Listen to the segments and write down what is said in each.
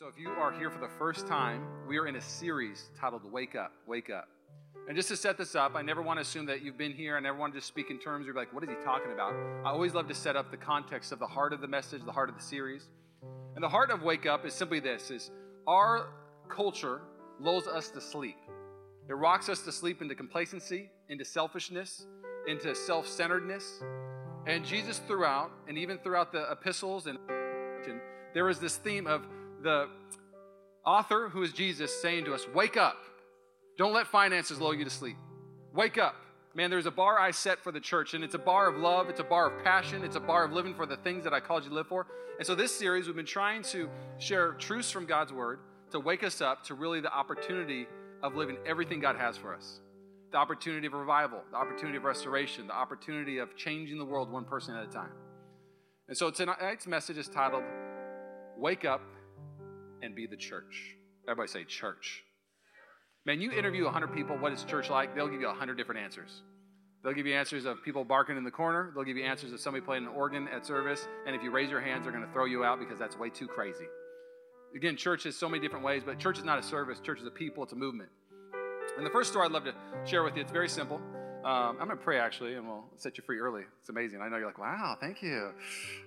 So, if you are here for the first time, we are in a series titled Wake Up, Wake Up. And just to set this up, I never want to assume that you've been here. I never want to just speak in terms you're like, what is he talking about? I always love to set up the context of the heart of the message, the heart of the series. And the heart of Wake Up is simply this is our culture lulls us to sleep. It rocks us to sleep into complacency, into selfishness, into self-centeredness. And Jesus throughout, and even throughout the epistles and there is this theme of the author, who is Jesus, saying to us, Wake up. Don't let finances lull you to sleep. Wake up. Man, there's a bar I set for the church, and it's a bar of love, it's a bar of passion, it's a bar of living for the things that I called you to live for. And so, this series, we've been trying to share truths from God's Word to wake us up to really the opportunity of living everything God has for us the opportunity of revival, the opportunity of restoration, the opportunity of changing the world one person at a time. And so, tonight's message is titled, Wake Up and be the church. Everybody say church. Man, you interview 100 people, what is church like? They'll give you 100 different answers. They'll give you answers of people barking in the corner. They'll give you answers of somebody playing an organ at service. And if you raise your hands, they're going to throw you out because that's way too crazy. Again, church is so many different ways, but church is not a service. Church is a people, it's a movement. And the first story I'd love to share with you, it's very simple. Um, I'm going to pray actually, and we'll set you free early. It's amazing. I know you're like, wow, thank you.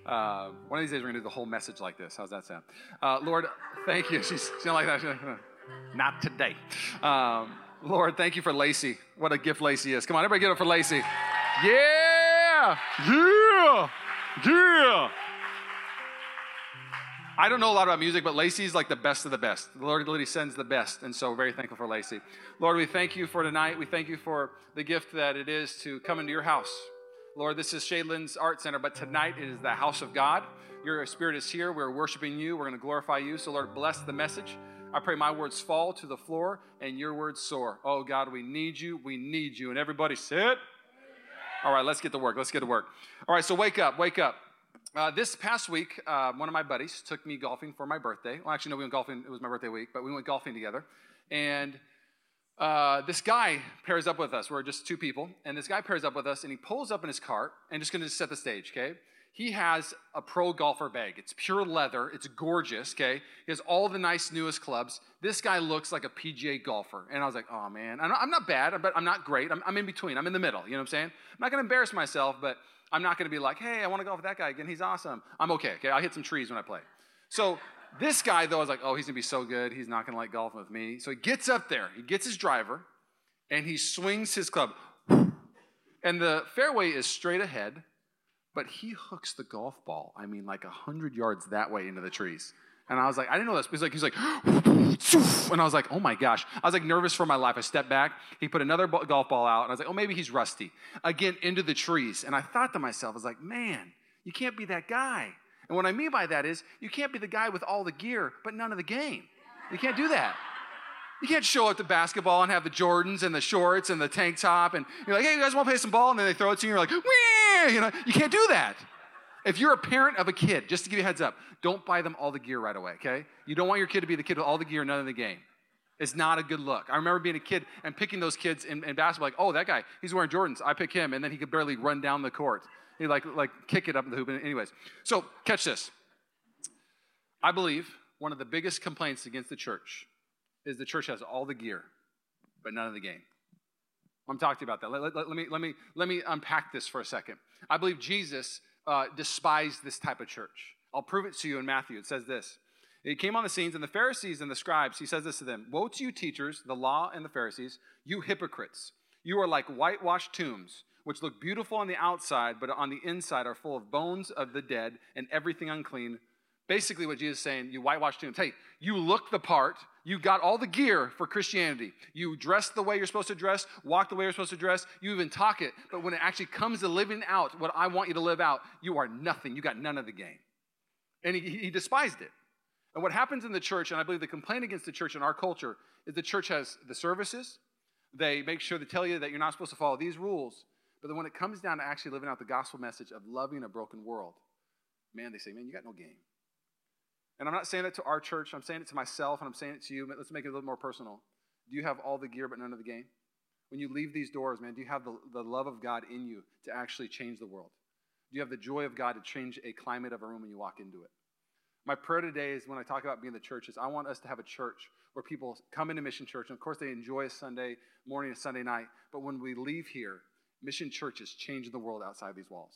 Uh, one of these days we're going to do the whole message like this. How's that sound? Uh, Lord, thank you. She's, she's not like that. Like, not today. Um, Lord, thank you for Lacey. What a gift Lacey is. Come on, everybody get up for Lacey. Yeah! Yeah! Yeah! I don't know a lot about music, but Lacey's like the best of the best. The Lord literally sends the best, and so very thankful for Lacey. Lord, we thank you for tonight. We thank you for the gift that it is to come into your house. Lord, this is Shadelands Art Center, but tonight it is the house of God. Your spirit is here. We're worshiping you. We're going to glorify you. So, Lord, bless the message. I pray my words fall to the floor and your words soar. Oh, God, we need you. We need you. And everybody sit. All right, let's get to work. Let's get to work. All right, so wake up, wake up. Uh, this past week, uh, one of my buddies took me golfing for my birthday. Well, actually, no, we went golfing. It was my birthday week, but we went golfing together. And uh, this guy pairs up with us. We're just two people. And this guy pairs up with us, and he pulls up in his cart, and just going to set the stage, okay? He has a pro golfer bag. It's pure leather. It's gorgeous, okay? He has all the nice, newest clubs. This guy looks like a PGA golfer. And I was like, oh, man. I'm not bad, but I'm not great. I'm, I'm in between. I'm in the middle. You know what I'm saying? I'm not going to embarrass myself, but I'm not going to be like, hey, I want to golf with that guy again. He's awesome. I'm okay. Okay, I hit some trees when I play. So this guy, though, I was like, oh, he's going to be so good. He's not going to like golfing with me. So he gets up there. He gets his driver, and he swings his club. And the fairway is straight ahead, but he hooks the golf ball, I mean, like 100 yards that way into the trees. And I was like, I didn't know this. He's like, he's like, and I was like, oh my gosh. I was like nervous for my life. I stepped back. He put another golf ball out, and I was like, oh, maybe he's rusty. Again, into the trees. And I thought to myself, I was like, man, you can't be that guy. And what I mean by that is, you can't be the guy with all the gear, but none of the game. You can't do that. You can't show up to basketball and have the Jordans and the shorts and the tank top, and you're like, hey, you guys want to play some ball? And then they throw it to you, and you're like, Wee! you know, you can't do that. If you're a parent of a kid, just to give you a heads up, don't buy them all the gear right away, okay? You don't want your kid to be the kid with all the gear, none of the game. It's not a good look. I remember being a kid and picking those kids in, in basketball, like, oh, that guy, he's wearing Jordans. I pick him, and then he could barely run down the court. He like like kick it up in the hoop. Anyways, so catch this. I believe one of the biggest complaints against the church is the church has all the gear, but none of the game. I'm talking about that. Let, let, let, me, let, me, let me unpack this for a second. I believe Jesus uh, despised this type of church. I'll prove it to you in Matthew. It says this. He came on the scenes, and the Pharisees and the scribes, he says this to them Woe to you, teachers, the law and the Pharisees, you hypocrites! You are like whitewashed tombs, which look beautiful on the outside, but on the inside are full of bones of the dead and everything unclean. Basically, what Jesus is saying, you whitewashed tombs. Hey, you look the part, you got all the gear for Christianity. You dress the way you're supposed to dress, walk the way you're supposed to dress, you even talk it. But when it actually comes to living out what I want you to live out, you are nothing. You got none of the game. And he, he despised it. And what happens in the church, and I believe the complaint against the church in our culture, is the church has the services. They make sure to tell you that you're not supposed to follow these rules. But then when it comes down to actually living out the gospel message of loving a broken world, man, they say, man, you got no game. And I'm not saying that to our church, I'm saying it to myself, and I'm saying it to you. Let's make it a little more personal. Do you have all the gear but none of the game? When you leave these doors, man, do you have the, the love of God in you to actually change the world? Do you have the joy of God to change a climate of a room when you walk into it? My prayer today is when I talk about being the church is I want us to have a church where people come into Mission Church, and of course they enjoy a Sunday morning and Sunday night, but when we leave here, Mission Church is changing the world outside these walls.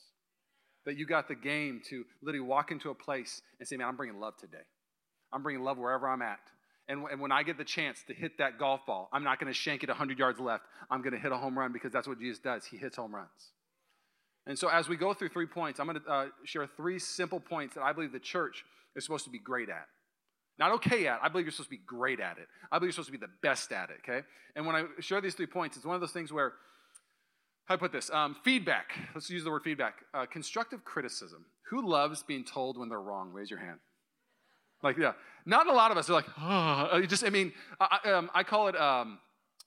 That you got the game to literally walk into a place and say, man, I'm bringing love today. I'm bringing love wherever I'm at. And, and when I get the chance to hit that golf ball, I'm not going to shank it 100 yards left. I'm going to hit a home run because that's what Jesus does. He hits home runs. And so as we go through three points, I'm going to uh, share three simple points that I believe the church is supposed to be great at. Not okay at. I believe you're supposed to be great at it. I believe you're supposed to be the best at it, okay? And when I share these three points, it's one of those things where, how I put this? Um, feedback. Let's use the word feedback. Uh, constructive criticism. Who loves being told when they're wrong? Raise your hand. Like, yeah. Not a lot of us are like, oh, just, I mean, I, um, I call it um,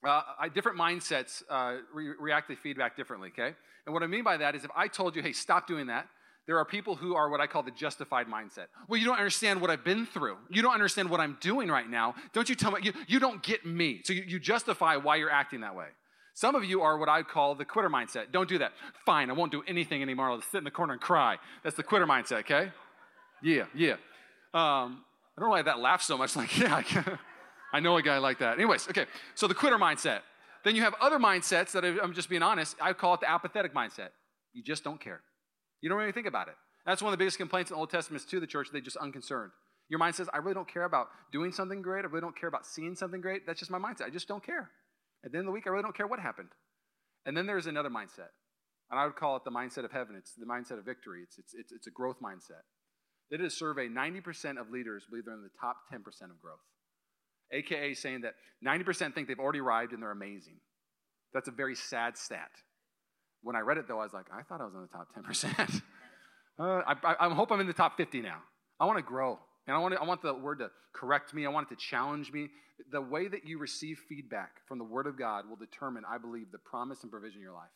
uh, I, different mindsets uh, re- react to feedback differently, okay? And what I mean by that is if I told you, hey, stop doing that, there are people who are what I call the justified mindset. Well, you don't understand what I've been through. You don't understand what I'm doing right now. Don't you tell me, you, you don't get me. So you, you justify why you're acting that way. Some of you are what I call the quitter mindset. Don't do that. Fine, I won't do anything anymore. I'll just sit in the corner and cry. That's the quitter mindset, okay? Yeah, yeah. Um, I don't know why that laughs so much. Like, yeah, I know a guy like that. Anyways, okay. So the quitter mindset. Then you have other mindsets that I'm just being honest. I call it the apathetic mindset. You just don't care. You don't really think about it. That's one of the biggest complaints in the Old Testament to the church. They're just unconcerned. Your mind says, I really don't care about doing something great. I really don't care about seeing something great. That's just my mindset. I just don't care. At the end of the week, I really don't care what happened. And then there's another mindset. And I would call it the mindset of heaven. It's the mindset of victory. It's, it's, it's, it's a growth mindset. They did a survey 90% of leaders believe they're in the top 10% of growth. AKA saying that 90% think they've already arrived and they're amazing. That's a very sad stat. When I read it, though, I was like, I thought I was in the top 10%. uh, I, I, I hope I'm in the top 50 now. I want to grow. And I want, to, I want the word to correct me. I want it to challenge me. The way that you receive feedback from the word of God will determine, I believe, the promise and provision in your life.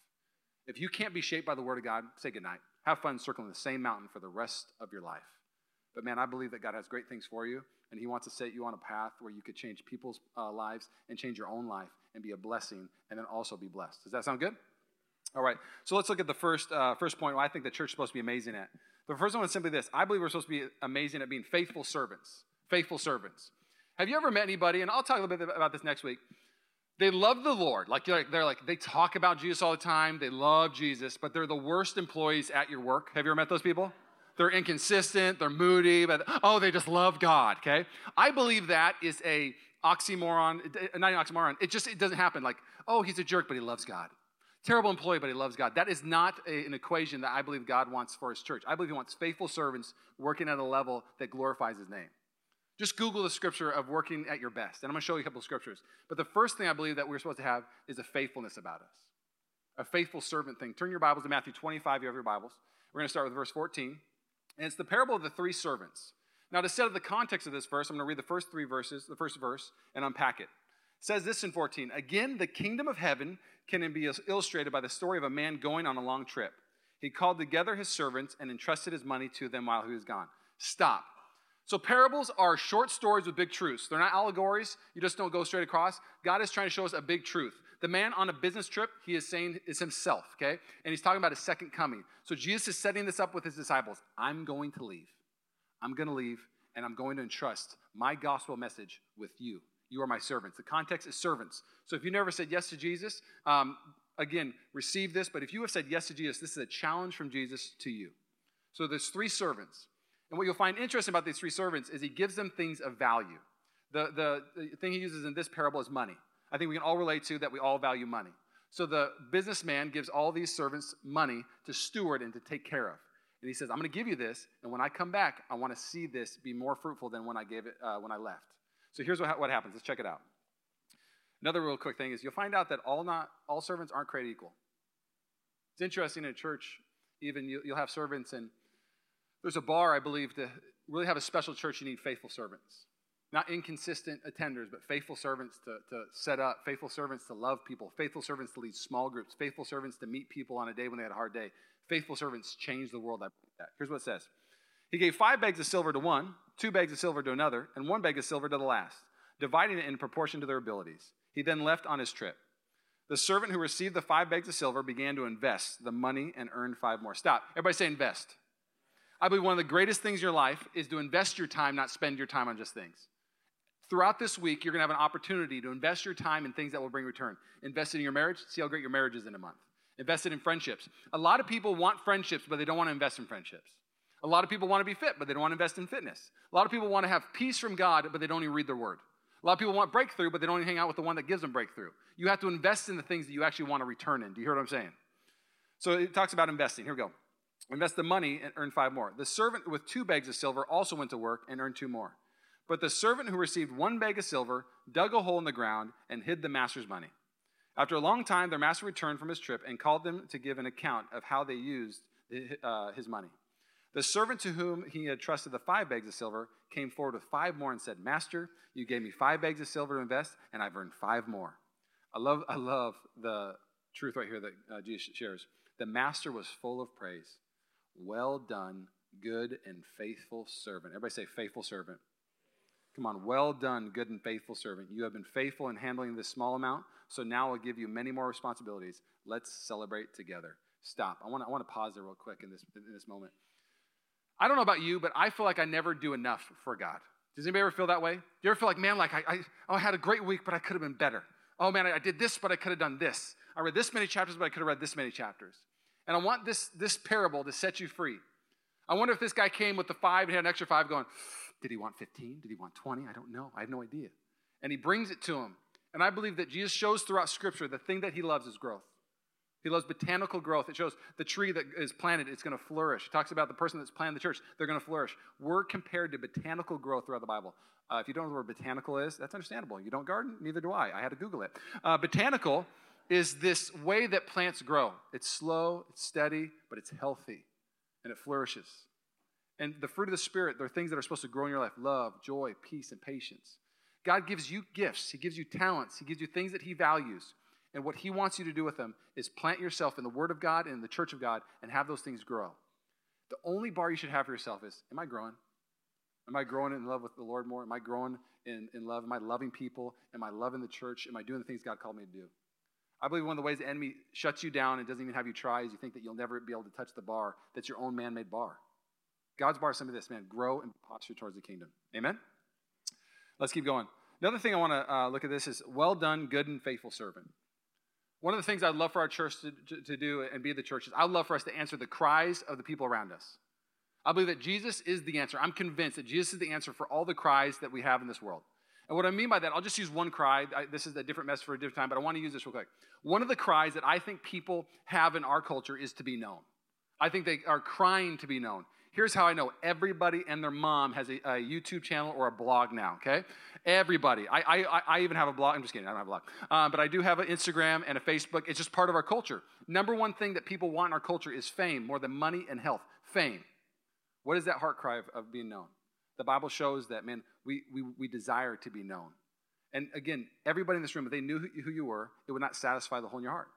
If you can't be shaped by the word of God, say goodnight. Have fun circling the same mountain for the rest of your life. But man, I believe that God has great things for you, and He wants to set you on a path where you could change people's uh, lives and change your own life and be a blessing and then also be blessed. Does that sound good? All right, so let's look at the first, uh, first point I think the church is supposed to be amazing at. The first one is simply this I believe we're supposed to be amazing at being faithful servants. Faithful servants. Have you ever met anybody, and I'll talk a little bit about this next week. They love the Lord. Like they're like, they talk about Jesus all the time. They love Jesus, but they're the worst employees at your work. Have you ever met those people? They're inconsistent, they're moody, but oh, they just love God, okay? I believe that is a oxymoron, not an oxymoron. It just it doesn't happen like, oh, he's a jerk, but he loves God. Terrible employee, but he loves God. That is not a, an equation that I believe God wants for his church. I believe he wants faithful servants working at a level that glorifies his name. Just Google the scripture of working at your best. And I'm going to show you a couple of scriptures. But the first thing I believe that we're supposed to have is a faithfulness about us. A faithful servant thing. Turn your Bibles to Matthew 25, you have your Bibles. We're going to start with verse 14. And it's the parable of the three servants. Now, to set up the context of this verse, I'm going to read the first three verses, the first verse, and unpack it. Says this in 14 Again, the kingdom of heaven can be illustrated by the story of a man going on a long trip. He called together his servants and entrusted his money to them while he was gone. Stop. So, parables are short stories with big truths. They're not allegories. You just don't go straight across. God is trying to show us a big truth. The man on a business trip, he is saying is himself, okay? And he's talking about his second coming. So, Jesus is setting this up with his disciples. I'm going to leave. I'm going to leave, and I'm going to entrust my gospel message with you. You are my servants. The context is servants. So if you never said yes to Jesus, um, again, receive this. But if you have said yes to Jesus, this is a challenge from Jesus to you. So there's three servants. And what you'll find interesting about these three servants is he gives them things of value. The, the, the thing he uses in this parable is money. I think we can all relate to that we all value money. So the businessman gives all these servants money to steward and to take care of. And he says, I'm going to give you this, and when I come back, I want to see this be more fruitful than when I gave it uh, when I left. So here's what, what happens. Let's check it out. Another real quick thing is you'll find out that all not all servants aren't created equal. It's interesting in a church, even you, you'll have servants, and there's a bar, I believe, to really have a special church, you need faithful servants. Not inconsistent attenders, but faithful servants to, to set up, faithful servants to love people, faithful servants to lead small groups, faithful servants to meet people on a day when they had a hard day. Faithful servants change the world. I believe that. Here's what it says He gave five bags of silver to one, two bags of silver to another, and one bag of silver to the last, dividing it in proportion to their abilities. He then left on his trip. The servant who received the five bags of silver began to invest the money and earned five more. Stop. Everybody say invest. I believe one of the greatest things in your life is to invest your time, not spend your time on just things. Throughout this week, you're going to have an opportunity to invest your time in things that will bring return. Invest in your marriage, see how great your marriage is in a month. Invest it in friendships. A lot of people want friendships, but they don't want to invest in friendships. A lot of people want to be fit, but they don't want to invest in fitness. A lot of people want to have peace from God, but they don't even read their word. A lot of people want breakthrough, but they don't even hang out with the one that gives them breakthrough. You have to invest in the things that you actually want to return in. Do you hear what I'm saying? So it talks about investing. Here we go. Invest the money and earn five more. The servant with two bags of silver also went to work and earned two more. But the servant who received one bag of silver dug a hole in the ground and hid the master's money. After a long time, their master returned from his trip and called them to give an account of how they used uh, his money. The servant to whom he had trusted the five bags of silver came forward with five more and said, Master, you gave me five bags of silver to invest, and I've earned five more. I love, I love the truth right here that uh, Jesus shares. The master was full of praise. Well done, good and faithful servant. Everybody say, faithful servant. Come on, well done, good and faithful servant. You have been faithful in handling this small amount, so now I'll give you many more responsibilities. Let's celebrate together. Stop. I want to, I want to pause there real quick in this, in this moment. I don't know about you, but I feel like I never do enough for God. Does anybody ever feel that way? Do you ever feel like, man, like I, I, oh, I had a great week, but I could have been better. Oh man, I, I did this, but I could have done this. I read this many chapters, but I could have read this many chapters. And I want this, this parable to set you free. I wonder if this guy came with the five and had an extra five going, did he want 15? Did he want 20? I don't know. I have no idea. And he brings it to him. And I believe that Jesus shows throughout Scripture the thing that he loves is growth. He loves botanical growth. It shows the tree that is planted, it's going to flourish. He talks about the person that's planted the church, they're going to flourish. We're compared to botanical growth throughout the Bible. Uh, if you don't know what botanical is, that's understandable. You don't garden, neither do I. I had to Google it. Uh, botanical is this way that plants grow. It's slow, it's steady, but it's healthy, and it flourishes. And the fruit of the Spirit, they're things that are supposed to grow in your life love, joy, peace, and patience. God gives you gifts, He gives you talents, He gives you things that He values. And what He wants you to do with them is plant yourself in the Word of God and in the church of God and have those things grow. The only bar you should have for yourself is Am I growing? Am I growing in love with the Lord more? Am I growing in, in love? Am I loving people? Am I loving the church? Am I doing the things God called me to do? I believe one of the ways the enemy shuts you down and doesn't even have you try is you think that you'll never be able to touch the bar that's your own man made bar. God's bar is simply this, man, grow and posture towards the kingdom. Amen? Let's keep going. Another thing I want to uh, look at this is well done, good and faithful servant. One of the things I'd love for our church to, to, to do and be the church is I'd love for us to answer the cries of the people around us. I believe that Jesus is the answer. I'm convinced that Jesus is the answer for all the cries that we have in this world. And what I mean by that, I'll just use one cry. I, this is a different message for a different time, but I want to use this real quick. One of the cries that I think people have in our culture is to be known. I think they are crying to be known. Here's how I know everybody and their mom has a, a YouTube channel or a blog now, okay? Everybody. I, I, I even have a blog. I'm just kidding, I don't have a blog. Um, but I do have an Instagram and a Facebook. It's just part of our culture. Number one thing that people want in our culture is fame more than money and health. Fame. What is that heart cry of, of being known? The Bible shows that, man, we, we, we desire to be known. And again, everybody in this room, if they knew who, you were, it would not satisfy the hole in your heart.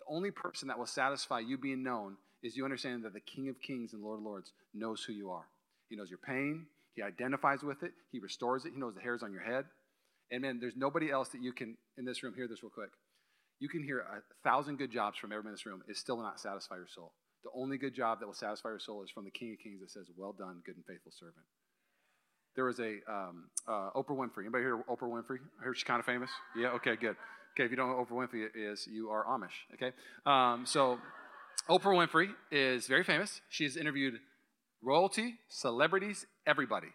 The only person that will satisfy you being known is you understand that the King of Kings and Lord of Lords knows who you are. He knows your pain, He identifies with it, He restores it, He knows the hairs on your head. And man, there's nobody else that you can, in this room, hear this real quick. You can hear a thousand good jobs from everyone in this room, it still not satisfy your soul. The only good job that will satisfy your soul is from the King of Kings that says, Well done, good and faithful servant. There was a um, uh, Oprah Winfrey. Anybody hear Oprah Winfrey? I heard she's kind of famous. Yeah. Okay. Good. Okay. If you don't know Oprah Winfrey is, you are Amish. Okay. Um, so Oprah Winfrey is very famous. She's interviewed royalty, celebrities, everybody.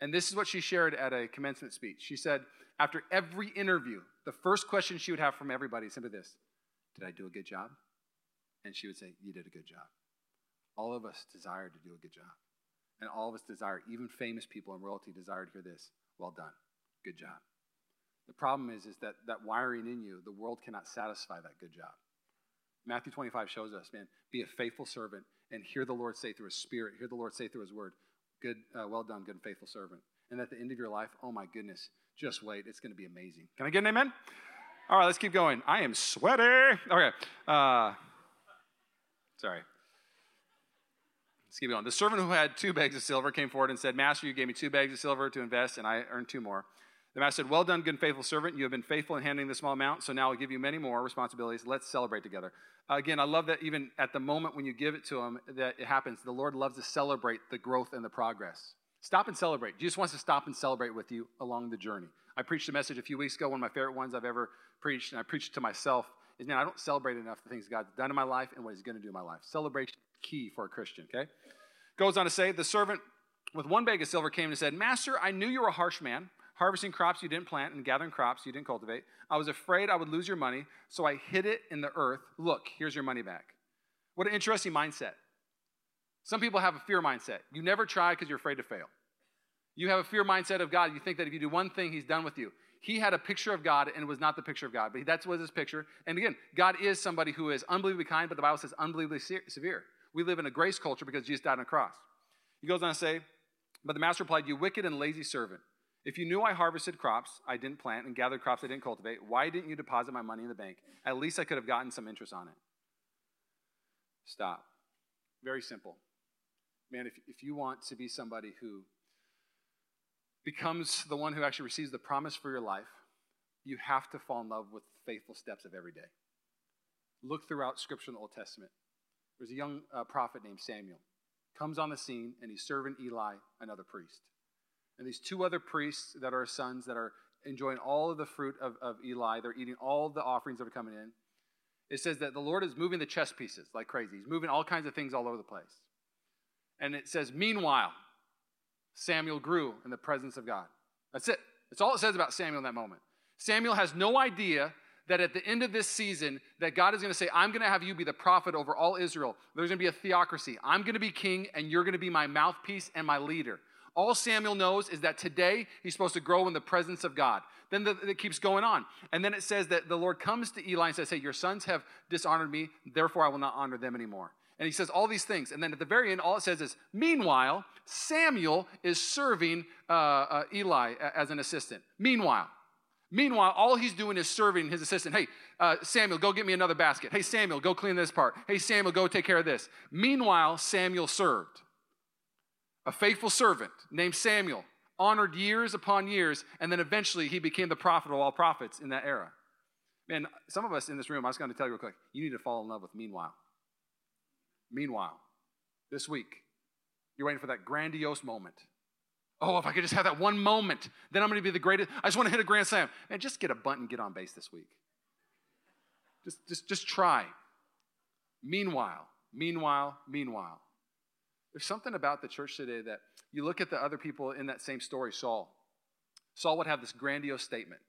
And this is what she shared at a commencement speech. She said, after every interview, the first question she would have from everybody is simply this Did I do a good job? And she would say, You did a good job. All of us desire to do a good job. And all of us desire, even famous people in royalty desire to hear this Well done. Good job. The problem is, is that that wiring in you, the world cannot satisfy that good job. Matthew 25 shows us, man, be a faithful servant and hear the Lord say through his spirit, hear the Lord say through his word, good, uh, well done, good and faithful servant. And at the end of your life, oh my goodness, just wait, it's going to be amazing. Can I get an amen? All right, let's keep going. I am sweaty. Okay. Uh, sorry. Let's keep going. The servant who had two bags of silver came forward and said, Master, you gave me two bags of silver to invest, and I earned two more. The master said, Well done, good and faithful servant. You have been faithful in handling the small amount, so now I'll give you many more responsibilities. Let's celebrate together. Again, I love that even at the moment when you give it to him, that it happens. The Lord loves to celebrate the growth and the progress. Stop and celebrate. Jesus wants to stop and celebrate with you along the journey. I preached a message a few weeks ago, one of my favorite ones I've ever preached, and I preached it to myself. Is man, I don't celebrate enough the things God's done in my life and what He's going to do in my life. Celebration key for a Christian. Okay. Goes on to say, the servant with one bag of silver came and said, Master, I knew you were a harsh man harvesting crops you didn't plant and gathering crops you didn't cultivate. I was afraid I would lose your money, so I hid it in the earth. Look, here's your money back. What an interesting mindset. Some people have a fear mindset. You never try because you're afraid to fail. You have a fear mindset of God. You think that if you do one thing, He's done with you. He had a picture of God and it was not the picture of God, but that was his picture. And again, God is somebody who is unbelievably kind, but the Bible says unbelievably severe. We live in a grace culture because Jesus died on a cross. He goes on to say, But the master replied, You wicked and lazy servant. If you knew I harvested crops I didn't plant and gathered crops I didn't cultivate, why didn't you deposit my money in the bank? At least I could have gotten some interest on it. Stop. Very simple. Man, if, if you want to be somebody who becomes the one who actually receives the promise for your life, you have to fall in love with faithful steps of every day. Look throughout Scripture in the Old Testament. There's a young uh, prophet named Samuel. Comes on the scene, and he's serving Eli, another priest and these two other priests that are sons that are enjoying all of the fruit of, of Eli. They're eating all the offerings that are coming in. It says that the Lord is moving the chess pieces like crazy. He's moving all kinds of things all over the place. And it says, Meanwhile, Samuel grew in the presence of God. That's it. That's all it says about Samuel in that moment. Samuel has no idea that at the end of this season that God is going to say, I'm going to have you be the prophet over all Israel. There's going to be a theocracy. I'm going to be king and you're going to be my mouthpiece and my leader. All Samuel knows is that today he's supposed to grow in the presence of God. Then the, it keeps going on. And then it says that the Lord comes to Eli and says, Hey, your sons have dishonored me, therefore I will not honor them anymore. And he says all these things. And then at the very end, all it says is, Meanwhile, Samuel is serving uh, uh, Eli as an assistant. Meanwhile, Meanwhile, all he's doing is serving his assistant. Hey, uh, Samuel, go get me another basket. Hey, Samuel, go clean this part. Hey, Samuel, go take care of this. Meanwhile, Samuel served a faithful servant named Samuel, honored years upon years, and then eventually he became the prophet of all prophets in that era. Man, some of us in this room, I was going to tell you real quick, you need to fall in love with meanwhile. Meanwhile, this week, you're waiting for that grandiose moment. Oh, if I could just have that one moment, then I'm going to be the greatest. I just want to hit a grand slam. And just get a bunt and get on base this week. Just, just, just try. Meanwhile, meanwhile, meanwhile. There's something about the church today that you look at the other people in that same story, Saul. Saul would have this grandiose statement.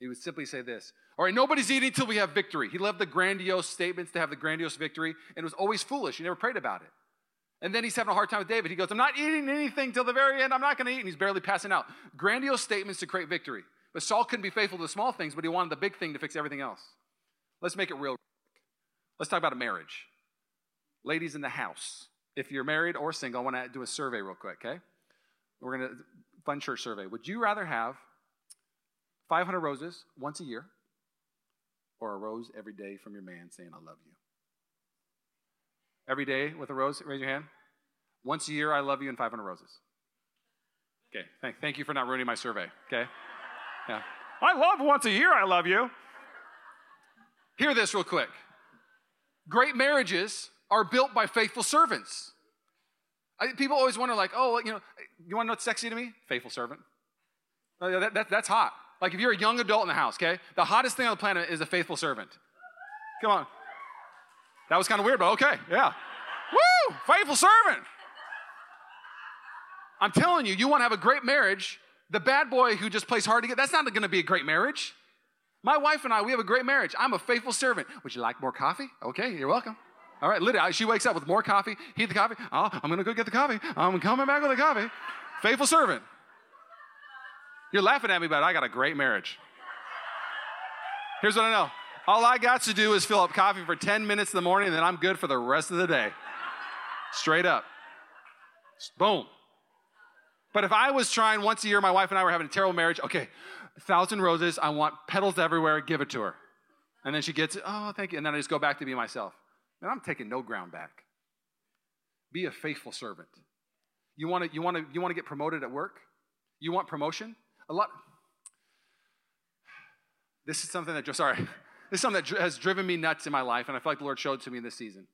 He would simply say this All right, nobody's eating till we have victory. He loved the grandiose statements to have the grandiose victory, and it was always foolish. He never prayed about it. And then he's having a hard time with David. He goes, I'm not eating anything till the very end. I'm not going to eat. And he's barely passing out. Grandiose statements to create victory. But Saul couldn't be faithful to the small things, but he wanted the big thing to fix everything else. Let's make it real. Let's talk about a marriage. Ladies in the house. If you're married or single, I want to do a survey real quick, okay? We're going to, fun church survey. Would you rather have 500 roses once a year or a rose every day from your man saying, I love you? Every day with a rose, raise your hand. Once a year, I love you, and 500 roses. Okay, thank, thank you for not ruining my survey, okay? Yeah. I love once a year, I love you. Hear this real quick. Great marriages are built by faithful servants. I, people always wonder, like, oh, you know, you want to know what's sexy to me? Faithful servant. Uh, that, that, that's hot. Like, if you're a young adult in the house, okay, the hottest thing on the planet is a faithful servant. Come on. That was kind of weird, but okay, yeah. Woo! Faithful servant. I'm telling you, you want to have a great marriage. The bad boy who just plays hard to get, that's not going to be a great marriage. My wife and I, we have a great marriage. I'm a faithful servant. Would you like more coffee? Okay, you're welcome. All right, literally, she wakes up with more coffee, heat the coffee. Oh, I'm to go get the coffee. I'm coming back with the coffee. Faithful servant. You're laughing at me, but I got a great marriage. Here's what I know all I got to do is fill up coffee for 10 minutes in the morning, and then I'm good for the rest of the day. Straight up. Boom. But if I was trying once a year, my wife and I were having a terrible marriage, okay, thousand roses, I want petals everywhere, give it to her. And then she gets it, oh, thank you. And then I just go back to be myself. And I'm taking no ground back. Be a faithful servant. You want to you want to you want to get promoted at work? You want promotion? A lot This is something that, sorry, this is something that has driven me nuts in my life, and I feel like the Lord showed to me in this season.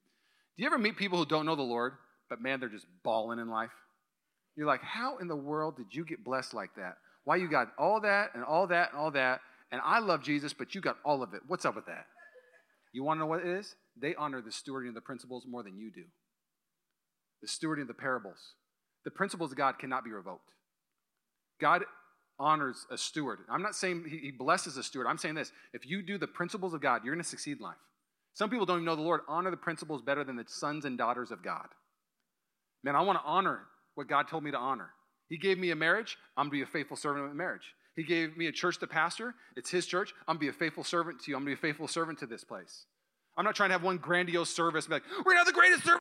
Do you ever meet people who don't know the Lord, but man, they're just balling in life? You're like, how in the world did you get blessed like that? Why you got all that and all that and all that, and I love Jesus, but you got all of it. What's up with that? You want to know what it is? They honor the stewarding of the principles more than you do. The stewarding of the parables. The principles of God cannot be revoked. God honors a steward. I'm not saying he blesses a steward. I'm saying this if you do the principles of God, you're going to succeed in life. Some people don't even know the Lord. Honor the principles better than the sons and daughters of God. Man, I want to honor what God told me to honor. He gave me a marriage. I'm going to be a faithful servant of marriage. He gave me a church to pastor. It's his church. I'm going to be a faithful servant to you. I'm going to be a faithful servant to this place. I'm not trying to have one grandiose service and be like, we're going to have the greatest service.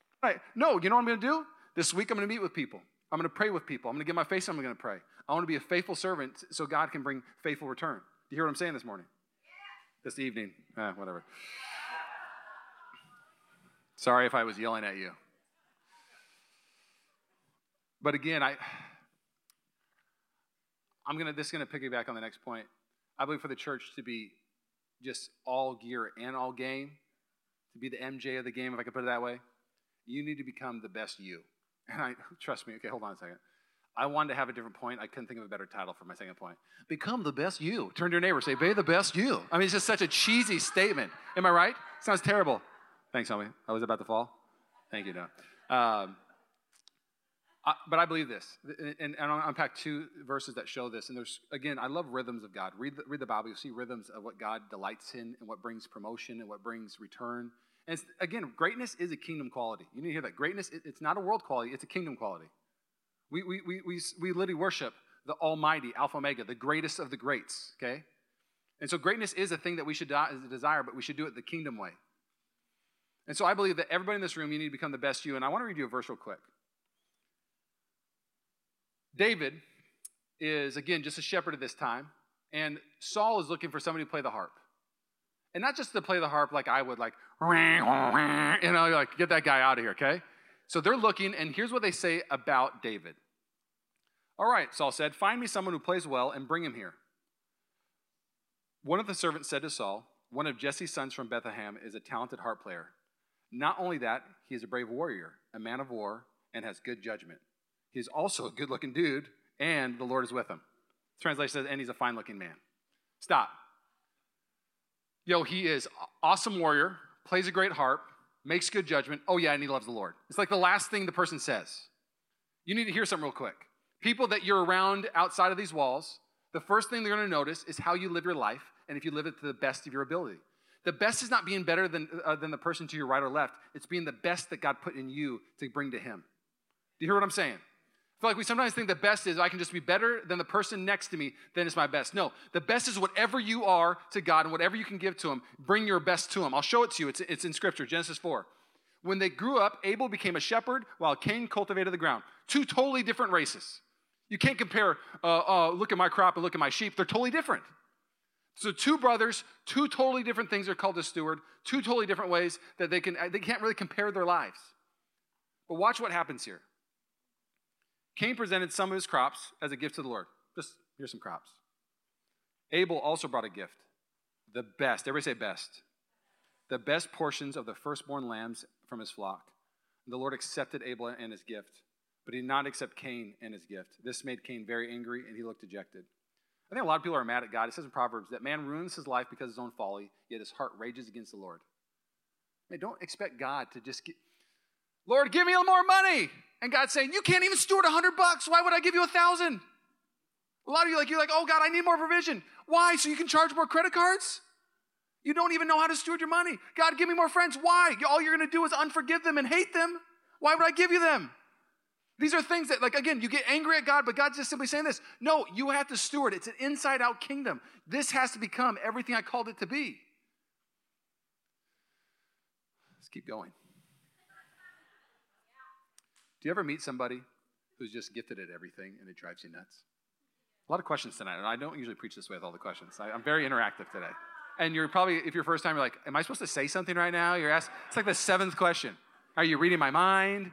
No, you know what I'm going to do? This week I'm going to meet with people. I'm going to pray with people. I'm going to get my face. I'm going to pray. I want to be a faithful servant so God can bring faithful return. Do you hear what I'm saying this morning? This evening. Eh, whatever. Sorry if I was yelling at you. But again, I I'm gonna this is gonna piggyback on the next point. I believe for the church to be just all gear and all game, to be the MJ of the game, if I could put it that way, you need to become the best you. And I trust me, okay, hold on a second. I wanted to have a different point. I couldn't think of a better title for my second point. Become the best you. Turn to your neighbor, say, be the best you. I mean, it's just such a cheesy statement. Am I right? Sounds terrible. Thanks, homie. I was about to fall. Thank you, Don. Um, I, but I believe this, and, and I'll unpack two verses that show this. And there's, again, I love rhythms of God. Read the, read the Bible, you'll see rhythms of what God delights in and what brings promotion and what brings return. And again, greatness is a kingdom quality. You need to hear that. Greatness, it's not a world quality, it's a kingdom quality. We, we, we, we, we literally worship the Almighty, Alpha Omega, the greatest of the greats, okay? And so greatness is a thing that we should desire, but we should do it the kingdom way. And so I believe that everybody in this room, you need to become the best you. And I want to read you a verse real quick. David is, again, just a shepherd at this time, and Saul is looking for somebody to play the harp. And not just to play the harp like I would, like, you know, like, get that guy out of here, okay? So they're looking, and here's what they say about David. All right, Saul said, Find me someone who plays well and bring him here. One of the servants said to Saul, One of Jesse's sons from Bethlehem is a talented harp player. Not only that, he is a brave warrior, a man of war, and has good judgment. He's also a good looking dude, and the Lord is with him. Translation says, and he's a fine looking man. Stop. Yo, he is awesome warrior, plays a great harp, makes good judgment. Oh, yeah, and he loves the Lord. It's like the last thing the person says. You need to hear something real quick. People that you're around outside of these walls, the first thing they're going to notice is how you live your life and if you live it to the best of your ability. The best is not being better than, uh, than the person to your right or left, it's being the best that God put in you to bring to Him. Do you hear what I'm saying? I feel like we sometimes think the best is I can just be better than the person next to me, then it's my best. No, the best is whatever you are to God and whatever you can give to Him, bring your best to Him. I'll show it to you. It's, it's in Scripture, Genesis 4. When they grew up, Abel became a shepherd while Cain cultivated the ground. Two totally different races. You can't compare, uh, uh, look at my crop and look at my sheep. They're totally different. So, two brothers, two totally different things are called a steward, two totally different ways that they, can, they can't really compare their lives. But watch what happens here. Cain presented some of his crops as a gift to the Lord. Just here's some crops. Abel also brought a gift, the best. Everybody say best. The best portions of the firstborn lambs from his flock. The Lord accepted Abel and his gift, but he did not accept Cain and his gift. This made Cain very angry, and he looked dejected. I think a lot of people are mad at God. It says in Proverbs that man ruins his life because of his own folly, yet his heart rages against the Lord. Man, don't expect God to just get, Lord, give me a little more money. And God's saying, You can't even steward a hundred bucks. Why would I give you a thousand? A lot of you like you're like, oh God, I need more provision. Why? So you can charge more credit cards? You don't even know how to steward your money. God, give me more friends. Why? All you're gonna do is unforgive them and hate them. Why would I give you them? These are things that, like, again, you get angry at God, but God's just simply saying this. No, you have to steward. It's an inside out kingdom. This has to become everything I called it to be. Let's keep going. Do you ever meet somebody who's just gifted at everything and it drives you nuts? A lot of questions tonight, and I don't usually preach this way with all the questions. I, am very interactive today. And you're probably, if you're first time, you're like, Am I supposed to say something right now? You're asked, it's like the seventh question. Are you reading my mind?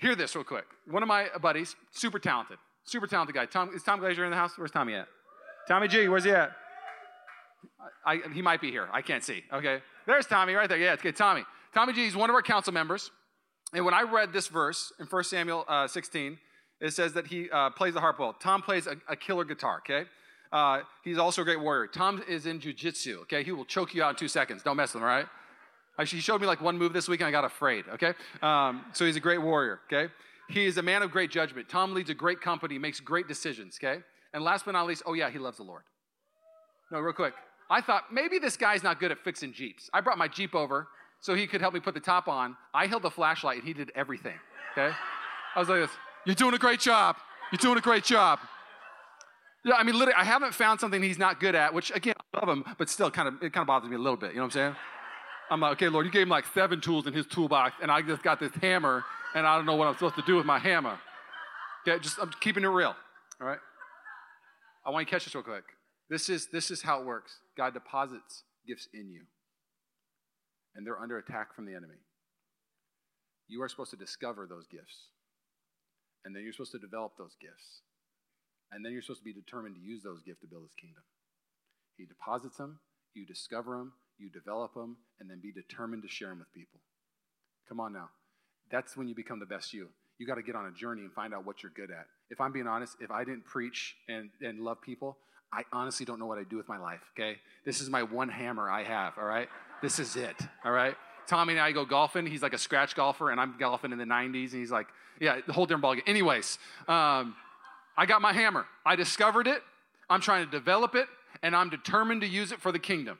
Hear this real quick. One of my buddies, super talented, super talented guy. Tom, is Tom Glazier in the house? Where's Tommy at? Tommy G, where's he at? I, I, he might be here. I can't see. Okay. There's Tommy right there. Yeah, it's good. Tommy. Tommy G is one of our council members. And when I read this verse in 1 Samuel uh, 16, it says that he uh, plays the harp well. Tom plays a, a killer guitar, okay? Uh, he's also a great warrior. Tom is in jujitsu, okay? He will choke you out in two seconds. Don't mess with him, all right? Actually, he showed me like one move this week and I got afraid, okay? Um, so he's a great warrior, okay? He is a man of great judgment. Tom leads a great company, makes great decisions, okay? And last but not least, oh yeah, he loves the Lord. No, real quick. I thought maybe this guy's not good at fixing Jeeps. I brought my Jeep over so he could help me put the top on. I held the flashlight and he did everything, okay? I was like this, you're doing a great job. You're doing a great job. Yeah, I mean, literally, I haven't found something he's not good at, which again, I love him, but still kind of, it kind of bothers me a little bit. You know what I'm saying? I'm like, okay, Lord, you gave him like seven tools in his toolbox, and I just got this hammer, and I don't know what I'm supposed to do with my hammer. Okay, just I'm keeping it real. All right. I want you to catch this real quick. This is this is how it works. God deposits gifts in you, and they're under attack from the enemy. You are supposed to discover those gifts, and then you're supposed to develop those gifts, and then you're supposed to be determined to use those gifts to build His kingdom. He deposits them, you discover them, you develop them, and then be determined to share them with people. Come on now. That's when you become the best you. You got to get on a journey and find out what you're good at. If I'm being honest, if I didn't preach and, and love people, I honestly don't know what I do with my life, okay? This is my one hammer I have, all right? This is it, all right? Tommy and I go golfing. He's like a scratch golfer, and I'm golfing in the 90s, and he's like, yeah, the whole different ballgame. Anyways, um, I got my hammer. I discovered it. I'm trying to develop it, and I'm determined to use it for the kingdom.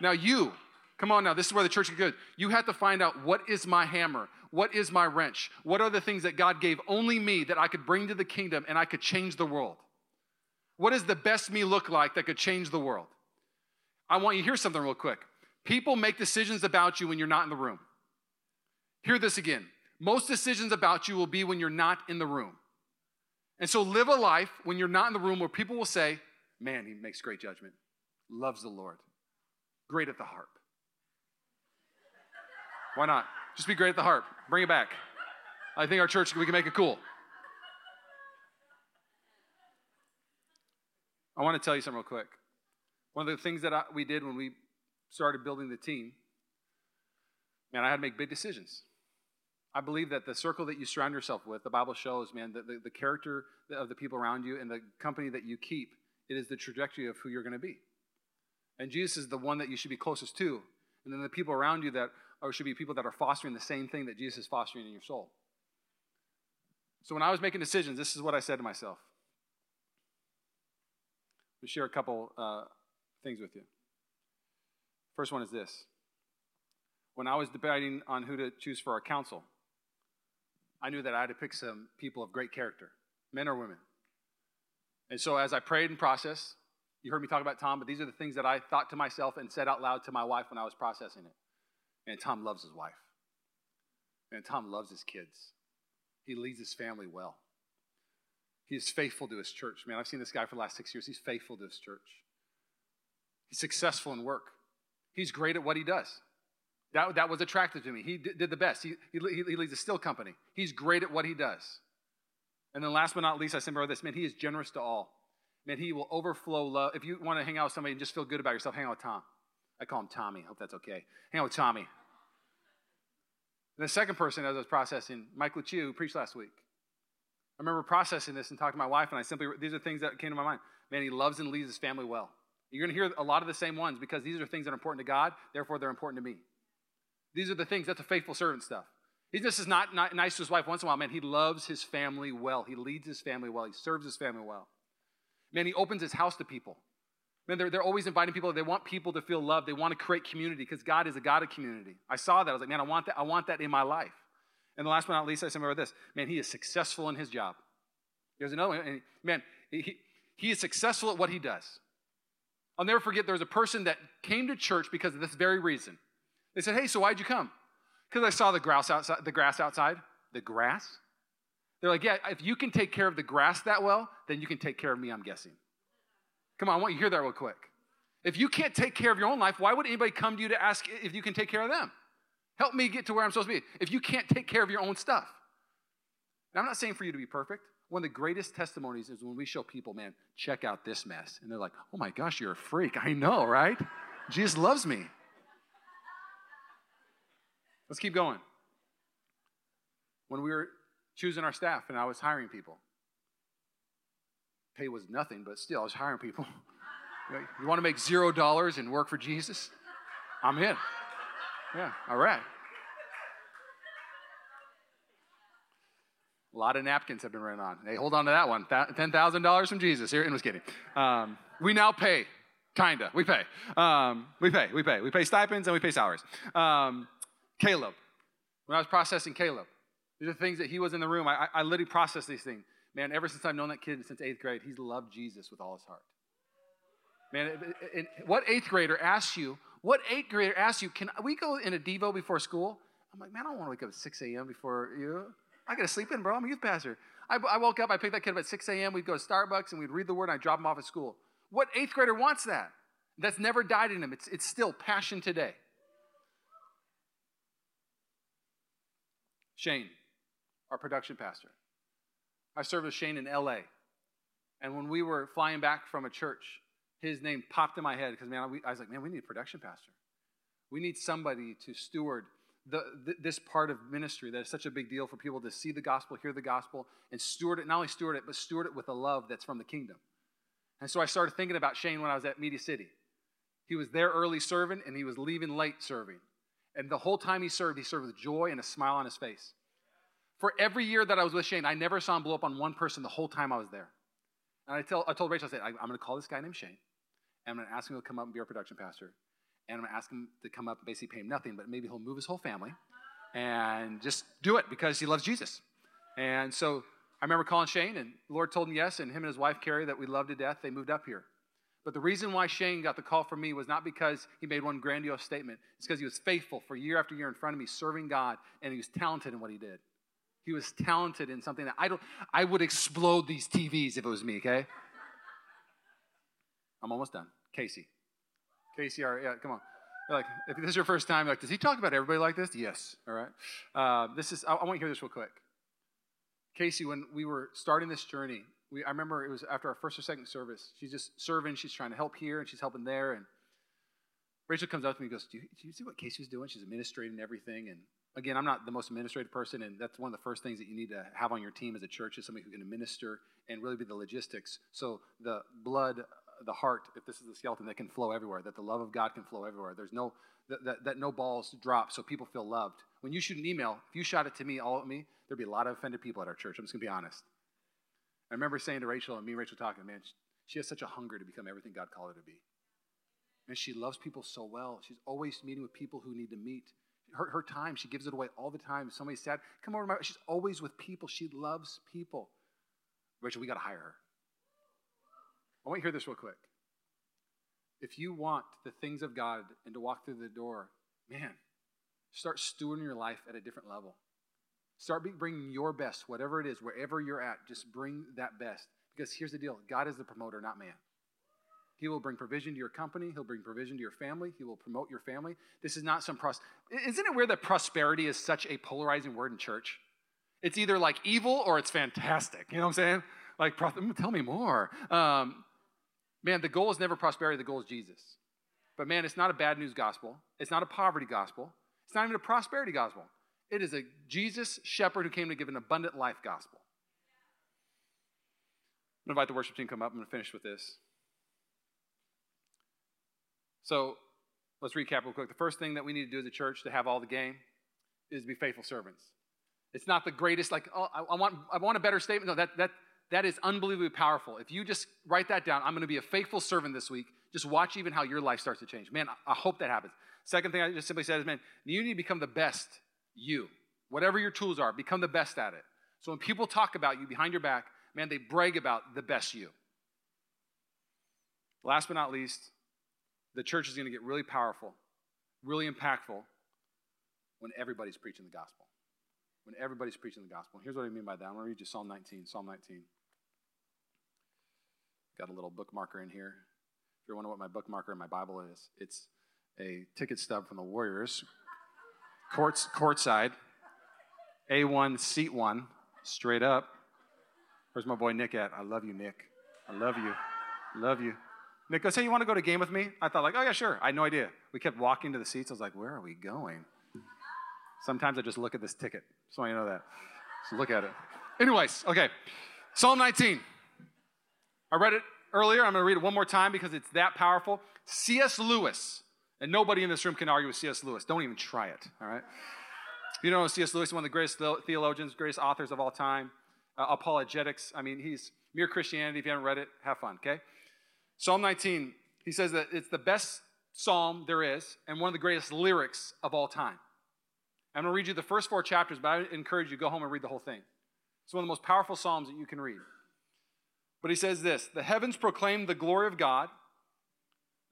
Now, you, come on now, this is where the church is good. You have to find out what is my hammer? What is my wrench? What are the things that God gave only me that I could bring to the kingdom and I could change the world? What does the best me look like that could change the world? I want you to hear something real quick. People make decisions about you when you're not in the room. Hear this again. Most decisions about you will be when you're not in the room. And so live a life when you're not in the room where people will say, Man, he makes great judgment, loves the Lord great at the harp. Why not? Just be great at the harp. Bring it back. I think our church, we can make it cool. I want to tell you something real quick. One of the things that I, we did when we started building the team, man, I had to make big decisions. I believe that the circle that you surround yourself with, the Bible shows, man, that the, the character of the people around you and the company that you keep, it is the trajectory of who you're going to be. And Jesus is the one that you should be closest to. And then the people around you that are, should be people that are fostering the same thing that Jesus is fostering in your soul. So when I was making decisions, this is what I said to myself. Me share a couple uh, things with you. First one is this. When I was debating on who to choose for our council, I knew that I had to pick some people of great character, men or women. And so as I prayed and processed, you heard me talk about Tom, but these are the things that I thought to myself and said out loud to my wife when I was processing it. And Tom loves his wife. And Tom loves his kids. He leads his family well. He is faithful to his church. Man, I've seen this guy for the last six years. He's faithful to his church. He's successful in work. He's great at what he does. That, that was attractive to me. He did, did the best. He, he, he leads a steel company. He's great at what he does. And then last but not least, I say this man, he is generous to all man, he will overflow love. If you want to hang out with somebody and just feel good about yourself, hang out with Tom. I call him Tommy. I hope that's okay. Hang out with Tommy. And the second person, as I was processing, Mike Lucia, who preached last week. I remember processing this and talking to my wife, and I simply, these are things that came to my mind. Man, he loves and leads his family well. You're going to hear a lot of the same ones because these are things that are important to God, therefore they're important to me. These are the things, that's the faithful servant stuff. He just is not, not nice to his wife once in a while. Man, he loves his family well. He leads his family well. He serves his family well. Man, he opens his house to people. Man, they're, they're always inviting people. They want people to feel loved. They want to create community because God is a God of community. I saw that. I was like, man, I want that. I want that in my life. And the last but not least, I remember this. Man, he is successful in his job. There's another one. Man, he, he is successful at what he does. I'll never forget there was a person that came to church because of this very reason. They said, hey, so why'd you come? Because I saw the grass outside. The grass outside. The grass? They're like, yeah, if you can take care of the grass that well, then you can take care of me, I'm guessing. Come on, I want you to hear that real quick. If you can't take care of your own life, why would anybody come to you to ask if you can take care of them? Help me get to where I'm supposed to be. If you can't take care of your own stuff. Now, I'm not saying for you to be perfect. one of the greatest testimonies is when we show people, man, check out this mess. And they're like, oh my gosh, you're a freak. I know, right? Jesus loves me. Let's keep going. When we were choosing our staff and I was hiring people, pay was nothing, but still, I was hiring people. you want to make zero dollars and work for Jesus? I'm in. Yeah, all right. A lot of napkins have been run on. Hey, hold on to that one. $10,000 from Jesus. Here, and was kidding. Um, we now pay, kinda. We pay. Um, we pay, we pay. We pay stipends and we pay salaries. Um, Caleb, when I was processing Caleb, these are things that he was in the room. I, I literally processed these things. Man, ever since I've known that kid since eighth grade, he's loved Jesus with all his heart. Man, what eighth grader asks you, what eighth grader asks you, can we go in a Devo before school? I'm like, man, I don't want to wake up at 6 a.m. before you. I got to sleep in, bro. I'm a youth pastor. I, I woke up, I picked that kid up at 6 a.m. We'd go to Starbucks and we'd read the word and I'd drop him off at school. What eighth grader wants that? That's never died in him. It's, it's still passion today. Shane, our production pastor. I served with Shane in LA. And when we were flying back from a church, his name popped in my head because, man, I was like, man, we need a production pastor. We need somebody to steward the, this part of ministry that is such a big deal for people to see the gospel, hear the gospel, and steward it, not only steward it, but steward it with a love that's from the kingdom. And so I started thinking about Shane when I was at Media City. He was there early serving, and he was leaving late serving. And the whole time he served, he served with joy and a smile on his face. For every year that I was with Shane, I never saw him blow up on one person the whole time I was there. And I, tell, I told Rachel, I said, I'm going to call this guy named Shane, and I'm going to ask him to come up and be our production pastor and I'm going to ask him to come up and basically pay him nothing, but maybe he'll move his whole family and just do it because he loves Jesus. And so I remember calling Shane, and the Lord told him yes, and him and his wife, Carrie, that we love to death, they moved up here. But the reason why Shane got the call from me was not because he made one grandiose statement. It's because he was faithful for year after year in front of me, serving God, and he was talented in what he did. He was talented in something that I don't, I would explode these TVs if it was me, okay? I'm almost done. Casey. KCR, yeah, come on. You're like, if this is your first time, like, does he talk about everybody like this? Yes. All right. Uh, this is. I, I, want to hear this real quick. Casey, when we were starting this journey, we, I remember it was after our first or second service. She's just serving. She's trying to help here, and she's helping there. And Rachel comes up to me and goes, do you, do you see what Casey's doing? She's administrating everything. And again, I'm not the most administrative person, and that's one of the first things that you need to have on your team as a church is somebody who can administer and really be the logistics. So the blood the heart, if this is the skeleton, that can flow everywhere, that the love of God can flow everywhere. There's no, that, that, that no balls drop so people feel loved. When you shoot an email, if you shot it to me, all at me, there'd be a lot of offended people at our church. I'm just going to be honest. I remember saying to Rachel, and me and Rachel talking, man, she has such a hunger to become everything God called her to be. And she loves people so well. She's always meeting with people who need to meet. Her, her time, she gives it away all the time. If somebody's sad, come over to my, she's always with people. She loves people. Rachel, we got to hire her. I want you to hear this real quick. If you want the things of God and to walk through the door, man, start stewarding your life at a different level. Start bringing your best, whatever it is, wherever you're at, just bring that best. Because here's the deal God is the promoter, not man. He will bring provision to your company. He'll bring provision to your family. He will promote your family. This is not some pros. Isn't it weird that prosperity is such a polarizing word in church? It's either like evil or it's fantastic. You know what I'm saying? Like, tell me more. Um, Man, the goal is never prosperity, the goal is Jesus. But man, it's not a bad news gospel. It's not a poverty gospel. It's not even a prosperity gospel. It is a Jesus shepherd who came to give an abundant life gospel. I'm going to invite the worship team to come up. I'm going to finish with this. So let's recap real quick. The first thing that we need to do as a church to have all the game is be faithful servants. It's not the greatest, like, oh, I, I want, I want a better statement. No, that, that, that is unbelievably powerful. If you just write that down, I'm going to be a faithful servant this week. Just watch even how your life starts to change. Man, I hope that happens. Second thing I just simply said is, man, you need to become the best you. Whatever your tools are, become the best at it. So when people talk about you behind your back, man, they brag about the best you. Last but not least, the church is going to get really powerful, really impactful when everybody's preaching the gospel. When everybody's preaching the gospel. here's what I mean by that. I'm going to read you Psalm 19. Psalm 19. Got a little bookmarker in here. If you're wondering what my bookmarker in my Bible is, it's a ticket stub from the Warriors, courts, courtside, A1, seat one, straight up. Where's my boy Nick at? I love you, Nick. I love you. Love you. Nick goes, hey, you want to go to a game with me? I thought, like, oh, yeah, sure. I had no idea. We kept walking to the seats. I was like, where are we going? Sometimes I just look at this ticket. You to know that. So look at it. Anyways, okay. Psalm 19. I read it earlier. I'm going to read it one more time because it's that powerful. C.S. Lewis, and nobody in this room can argue with C.S. Lewis. Don't even try it, all right? You know, C.S. Lewis is one of the greatest theologians, greatest authors of all time. Uh, apologetics. I mean, he's Mere Christianity. If you haven't read it, have fun, okay? Psalm 19, he says that it's the best psalm there is and one of the greatest lyrics of all time. I'm going to read you the first four chapters, but I encourage you to go home and read the whole thing. It's one of the most powerful psalms that you can read. But he says this The heavens proclaim the glory of God,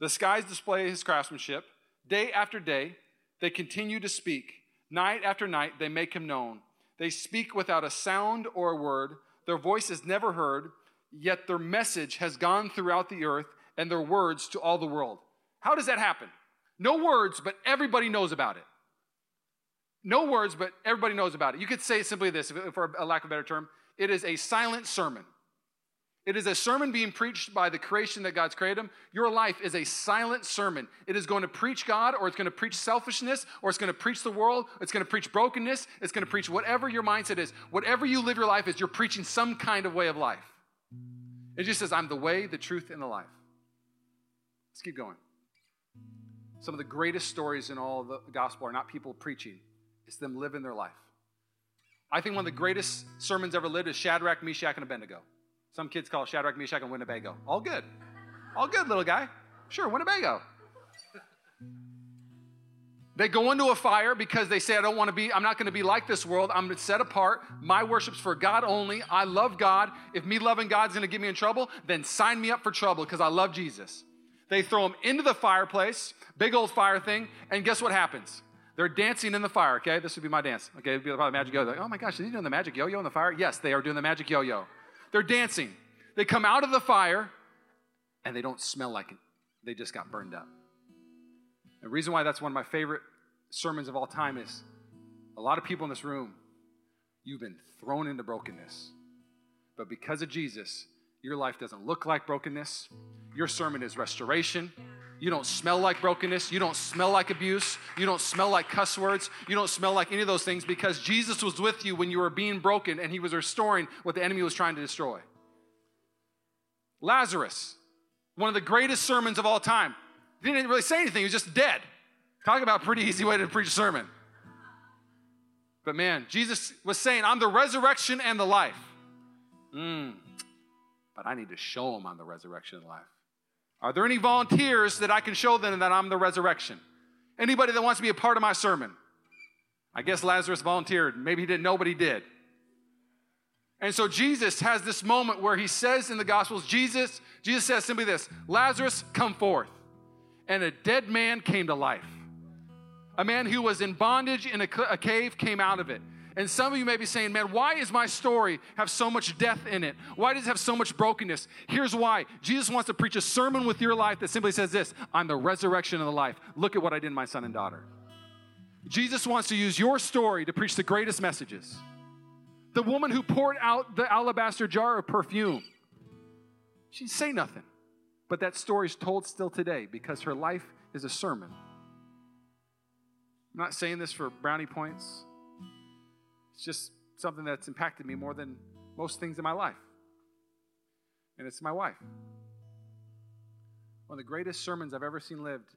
the skies display his craftsmanship. Day after day, they continue to speak. Night after night, they make him known. They speak without a sound or a word. Their voice is never heard, yet their message has gone throughout the earth and their words to all the world. How does that happen? No words, but everybody knows about it. No words, but everybody knows about it. You could say simply this, for a lack of a better term it is a silent sermon. It is a sermon being preached by the creation that God's created them. Your life is a silent sermon. It is going to preach God, or it's going to preach selfishness, or it's going to preach the world, it's going to preach brokenness, it's going to preach whatever your mindset is. Whatever you live your life is, you're preaching some kind of way of life. It just says, I'm the way, the truth, and the life. Let's keep going. Some of the greatest stories in all the gospel are not people preaching, it's them living their life. I think one of the greatest sermons ever lived is Shadrach, Meshach, and Abednego. Some kids call Shadrach, Meshach, and Winnebago. All good. All good, little guy. Sure, Winnebago. They go into a fire because they say, I don't want to be, I'm not going to be like this world. I'm set apart. My worship's for God only. I love God. If me loving God's going to get me in trouble, then sign me up for trouble because I love Jesus. They throw him into the fireplace, big old fire thing, and guess what happens? They're dancing in the fire, okay? This would be my dance. Okay, it'd be the magic yo-yo. Like, oh my gosh, are he doing the magic yo-yo in the fire? Yes, they are doing the magic yo-yo. They're dancing. They come out of the fire and they don't smell like it. They just got burned up. The reason why that's one of my favorite sermons of all time is a lot of people in this room, you've been thrown into brokenness. But because of Jesus, your life doesn't look like brokenness. Your sermon is restoration. You don't smell like brokenness. You don't smell like abuse. You don't smell like cuss words. You don't smell like any of those things because Jesus was with you when you were being broken and he was restoring what the enemy was trying to destroy. Lazarus, one of the greatest sermons of all time. Didn't really say anything, he was just dead. Talk about pretty easy way to preach a sermon. But man, Jesus was saying, I'm the resurrection and the life. Mm, but I need to show them I'm the resurrection and life. Are there any volunteers that I can show them that I'm the resurrection? Anybody that wants to be a part of my sermon? I guess Lazarus volunteered. Maybe he didn't know, but he did. And so Jesus has this moment where he says in the Gospels, Jesus, Jesus says simply this Lazarus, come forth. And a dead man came to life. A man who was in bondage in a, a cave came out of it. And some of you may be saying, man, why is my story have so much death in it? Why does it have so much brokenness? Here's why. Jesus wants to preach a sermon with your life that simply says this I'm the resurrection of the life. Look at what I did my son and daughter. Jesus wants to use your story to preach the greatest messages. The woman who poured out the alabaster jar of perfume, she didn't say nothing. But that story is told still today because her life is a sermon. I'm not saying this for brownie points. It's just something that's impacted me more than most things in my life. And it's my wife. One of the greatest sermons I've ever seen lived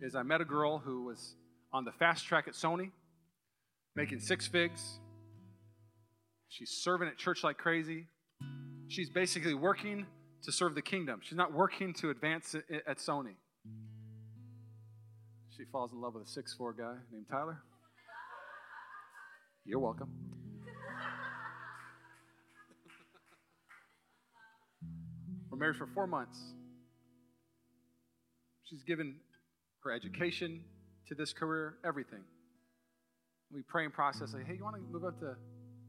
is I met a girl who was on the fast track at Sony, making six figs. She's serving at church like crazy. She's basically working to serve the kingdom. She's not working to advance at Sony. She falls in love with a six-four guy named Tyler. You're welcome. We're married for four months. She's given her education to this career, everything. We pray and process like, hey, you want to move up to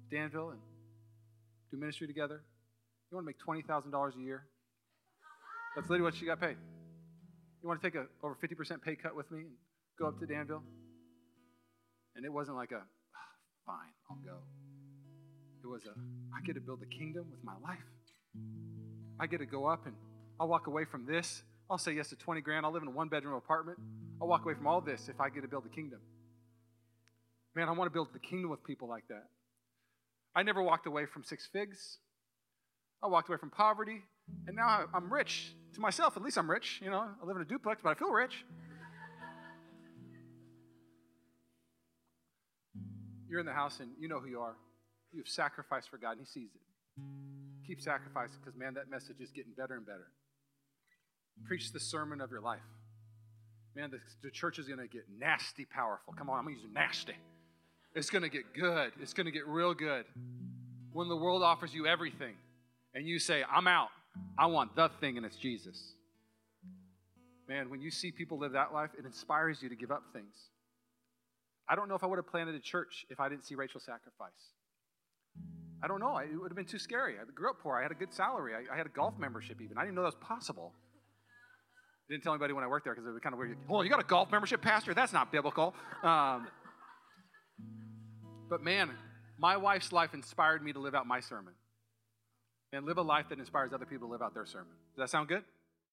Danville and do ministry together? You want to make $20,000 a year? That's literally what she got paid. You want to take a over 50% pay cut with me and go up to Danville? And it wasn't like a, fine, I'll go. It was a, I get to build a kingdom with my life. I get to go up and I'll walk away from this. I'll say yes to 20 grand. I'll live in a one bedroom apartment. I'll walk away from all this if I get to build the kingdom. Man, I want to build the kingdom with people like that. I never walked away from six figs. I walked away from poverty, and now I'm rich to myself. At least I'm rich. You know, I live in a duplex, but I feel rich. You're in the house and you know who you are. You've sacrificed for God, and He sees it. Keep sacrificing because, man, that message is getting better and better. Preach the sermon of your life. Man, the, the church is going to get nasty powerful. Come on, I'm going to use nasty. It's going to get good. It's going to get real good. When the world offers you everything and you say, I'm out, I want the thing, and it's Jesus. Man, when you see people live that life, it inspires you to give up things. I don't know if I would have planted a church if I didn't see Rachel sacrifice. I don't know. It would have been too scary. I grew up poor. I had a good salary. I, I had a golf membership even. I didn't know that was possible. I didn't tell anybody when I worked there because it was kind of weird. On, you got a golf membership, Pastor? That's not biblical. Um, but man, my wife's life inspired me to live out my sermon and live a life that inspires other people to live out their sermon. Does that sound good?